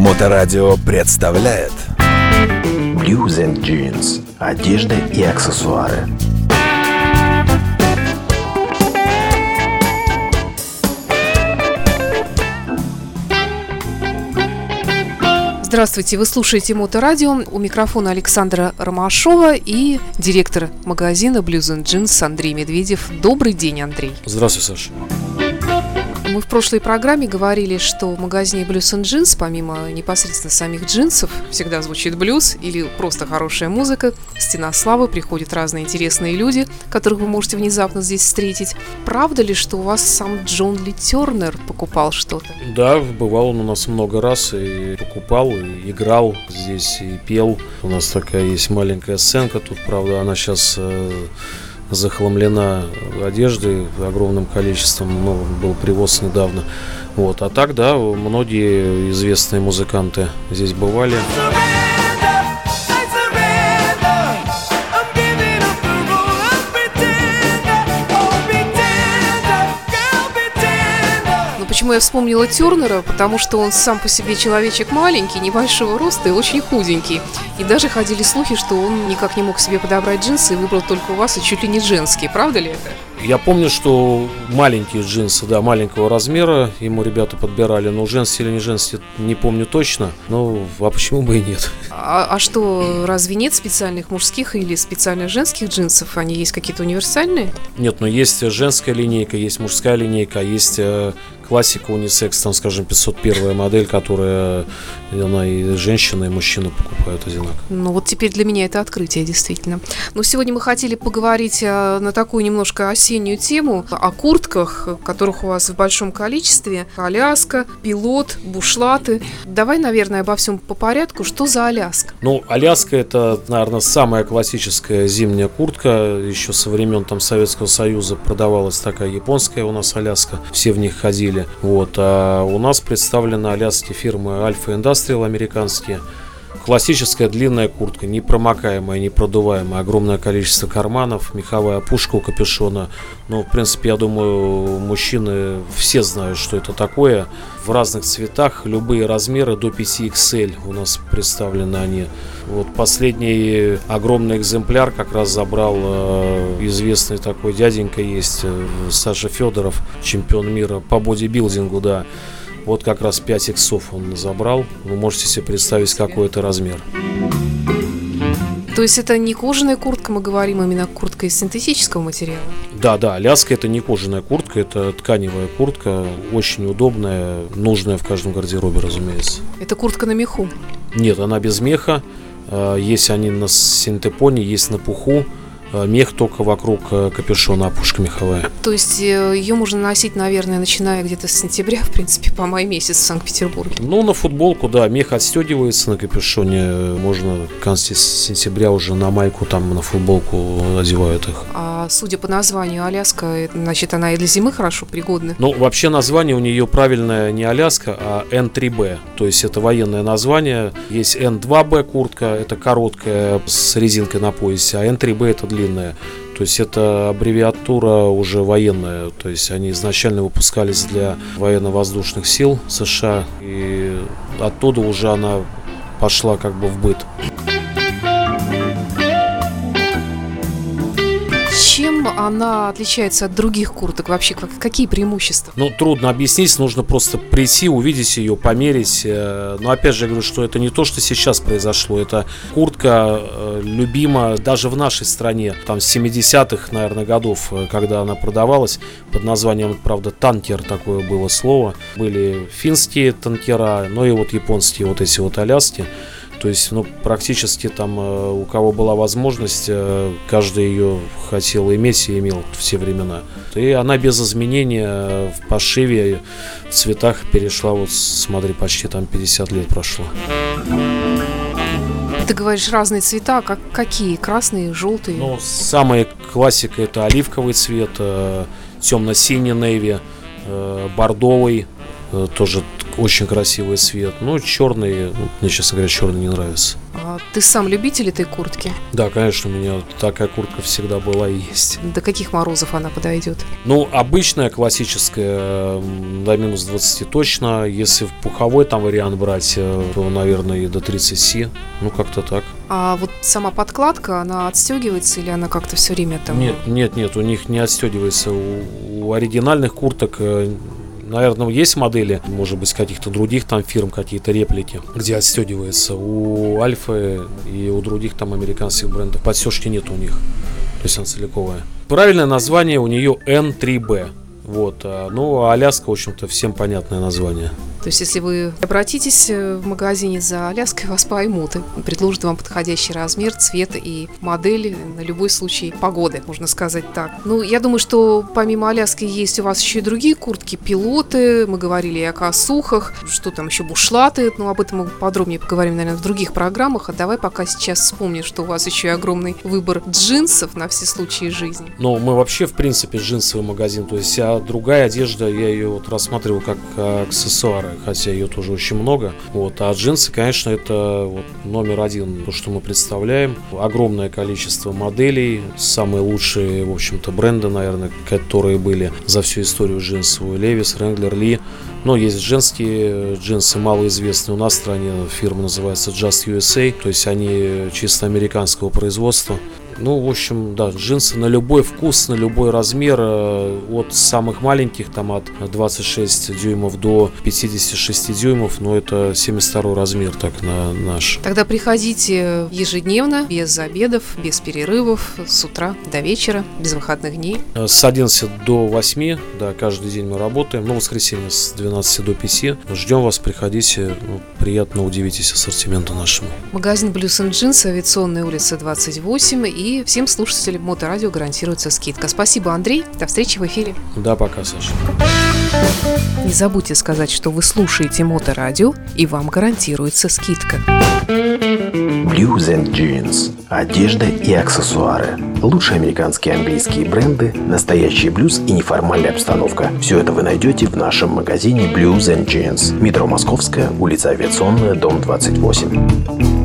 Моторадио представляет Blues and Jeans. Одежда и аксессуары. Здравствуйте, вы слушаете Моторадио. У микрофона Александра Ромашова и директор магазина Blues and Jeans Андрей Медведев. Добрый день, Андрей. Здравствуй, Саша. Мы в прошлой программе говорили, что в магазине Blues and Jeans, помимо непосредственно самих джинсов, всегда звучит блюз или просто хорошая музыка. Стена славы, приходят разные интересные люди, которых вы можете внезапно здесь встретить. Правда ли, что у вас сам Джон Ли Тернер покупал что-то? Да, бывал он у нас много раз и покупал, и играл здесь, и пел. У нас такая есть маленькая сценка тут, правда, она сейчас э, захламлена одеждой огромным количеством, ну, был привоз недавно. Вот. А так, да, многие известные музыканты здесь бывали. Почему я вспомнила Тернера? Потому что он сам по себе человечек маленький, небольшого роста и очень худенький. И даже ходили слухи, что он никак не мог себе подобрать джинсы и выбрал только у вас и чуть ли не женские. Правда ли это? Я помню, что маленькие джинсы, да, маленького размера ему ребята подбирали, но женские или не женские, не помню точно. Ну, а почему бы и нет? А, а что, разве нет специальных мужских или специальных женских джинсов? Они есть какие-то универсальные? Нет, но есть женская линейка, есть мужская линейка, есть э, классика унисекс, там, скажем, 501 модель, которая она и женщина, и мужчина покупают одинаково. Ну вот теперь для меня это открытие, действительно. Но сегодня мы хотели поговорить э, на такую немножко осеннюю тему, о куртках, которых у вас в большом количестве. Аляска, пилот, бушлаты. Давай, наверное, обо всем по порядку. Что за Аляска? Ну, Аляска это, наверное, самая классическая зимняя куртка. Еще со времен там Советского Союза продавалась такая японская у нас Аляска. Все в них ходили. Вот. А у нас представлена аляски фирмы Альфа Индастриал американские. Классическая длинная куртка, непромокаемая, непродуваемая, огромное количество карманов, меховая опушка у капюшона. Ну, в принципе, я думаю, мужчины все знают, что это такое. В разных цветах, любые размеры, до 5XL у нас представлены они. Вот последний огромный экземпляр как раз забрал э, известный такой дяденька есть, э, Саша Федоров, чемпион мира по бодибилдингу, да. Вот как раз 5 иксов он забрал. Вы можете себе представить, какой это размер. То есть это не кожаная куртка, мы говорим именно куртка из синтетического материала? Да, да, Аляска это не кожаная куртка, это тканевая куртка, очень удобная, нужная в каждом гардеробе, разумеется. Это куртка на меху? Нет, она без меха. Э, Есть они на синтепоне, есть на пуху. Э, Мех только вокруг э, капюшона, опушка меховая. То есть э, ее можно носить, наверное, начиная где-то с сентября, в принципе, по май месяц в Санкт-Петербурге. Ну, на футболку, да, мех отстегивается на капюшоне. Можно к концу сентября уже на майку, там, на футболку одевают их. А судя по названию Аляска, значит, она и для зимы хорошо пригодна. Ну, вообще название у нее правильное не Аляска, а N3B. То есть это военное название. Есть N2B куртка, это короткая с резинкой на поясе, а N3B это длинная. То есть это аббревиатура уже военная. То есть они изначально выпускались для военно-воздушных сил США. И оттуда уже она пошла как бы в быт. Она отличается от других курток? Вообще, как- какие преимущества? Ну, трудно объяснить, нужно просто прийти, увидеть ее, померить. Э, Но опять же, я говорю, что это не то, что сейчас произошло. Это куртка э, любима даже в нашей стране. Там с 70-х, наверное, годов, э, когда она продавалась, под названием, правда, танкер такое было слово. Были финские танкера, но и вот японские вот эти вот аляски. То есть, ну, практически там, э, у кого была возможность, э, каждый ее хотел иметь и имел все времена. И она без изменения э, в пошиве, в цветах перешла, вот смотри, почти там 50 лет прошло. Ты говоришь разные цвета, как, какие? Красные, желтые? Ну, самая классика это оливковый цвет, темно-синий нейви, бордовый, тоже очень красивый цвет. Но черный, ну, мне, честно говоря, черный не нравится. А ты сам любитель этой куртки? Да, конечно, у меня такая куртка всегда была и есть. До каких морозов она подойдет? Ну, обычная, классическая, до минус 20 точно. Если в пуховой там вариант брать, э, то, наверное, и до 30. Ну, как-то так. А вот сама подкладка, она отстегивается или она как-то все время там? Нет, нет, нет, у них не отстегивается. У, у оригинальных курток э, Наверное, есть модели, может быть, каких-то других там фирм, какие-то реплики, где отстегивается. У Альфа и у других там американских брендов подстежки нет у них. То есть она целиковая. Правильное название у нее N3B. Вот. А, ну, Аляска, в общем-то, всем понятное название. То есть, если вы обратитесь э, в магазине за Аляской, вас поймут и предложат вам подходящий размер, цвет и модель на любой случай погоды, можно сказать так. Ну, я думаю, что помимо Аляски есть у вас еще и другие куртки, пилоты, мы говорили и о косухах, что там еще бушлаты, но об этом мы подробнее поговорим, наверное, в других программах. А давай пока сейчас вспомним, что у вас еще и огромный выбор джинсов на все случаи жизни. Ну, мы вообще, в принципе, джинсовый магазин, то есть вся другая одежда, я ее вот рассматриваю как аксессуары хотя ее тоже очень много. Вот. А джинсы, конечно, это вот номер один, то, что мы представляем. Огромное количество моделей, самые лучшие, в общем-то, бренды, наверное, которые были за всю историю джинсовую. Левис, Ренглер, Ли. Но есть женские джинсы, малоизвестные у нас в стране. Фирма называется Just USA, то есть они чисто американского производства. Ну, в общем, да, джинсы на любой вкус, на любой размер, э, от самых маленьких, там от 26 дюймов до 56 дюймов, но это 72 размер, так на наш. Тогда приходите ежедневно, без обедов, без перерывов, с утра до вечера, без выходных дней. Э, с 11 до 8, да, каждый день мы работаем, ну, воскресенье с 12 до 5. Ждем вас, приходите, ну, приятно удивитесь ассортименту нашему. Магазин Blues and Jeans, авиационная улица 28 и всем слушателям Моторадио гарантируется скидка. Спасибо, Андрей. До встречи в эфире. Да, пока, Саша. Не забудьте сказать, что вы слушаете Моторадио, и вам гарантируется скидка. Blues and Jeans. Одежда и аксессуары. Лучшие американские и английские бренды, настоящий блюз и неформальная обстановка. Все это вы найдете в нашем магазине Blues and Jeans. Метро Московская, улица Авиационная, дом 28.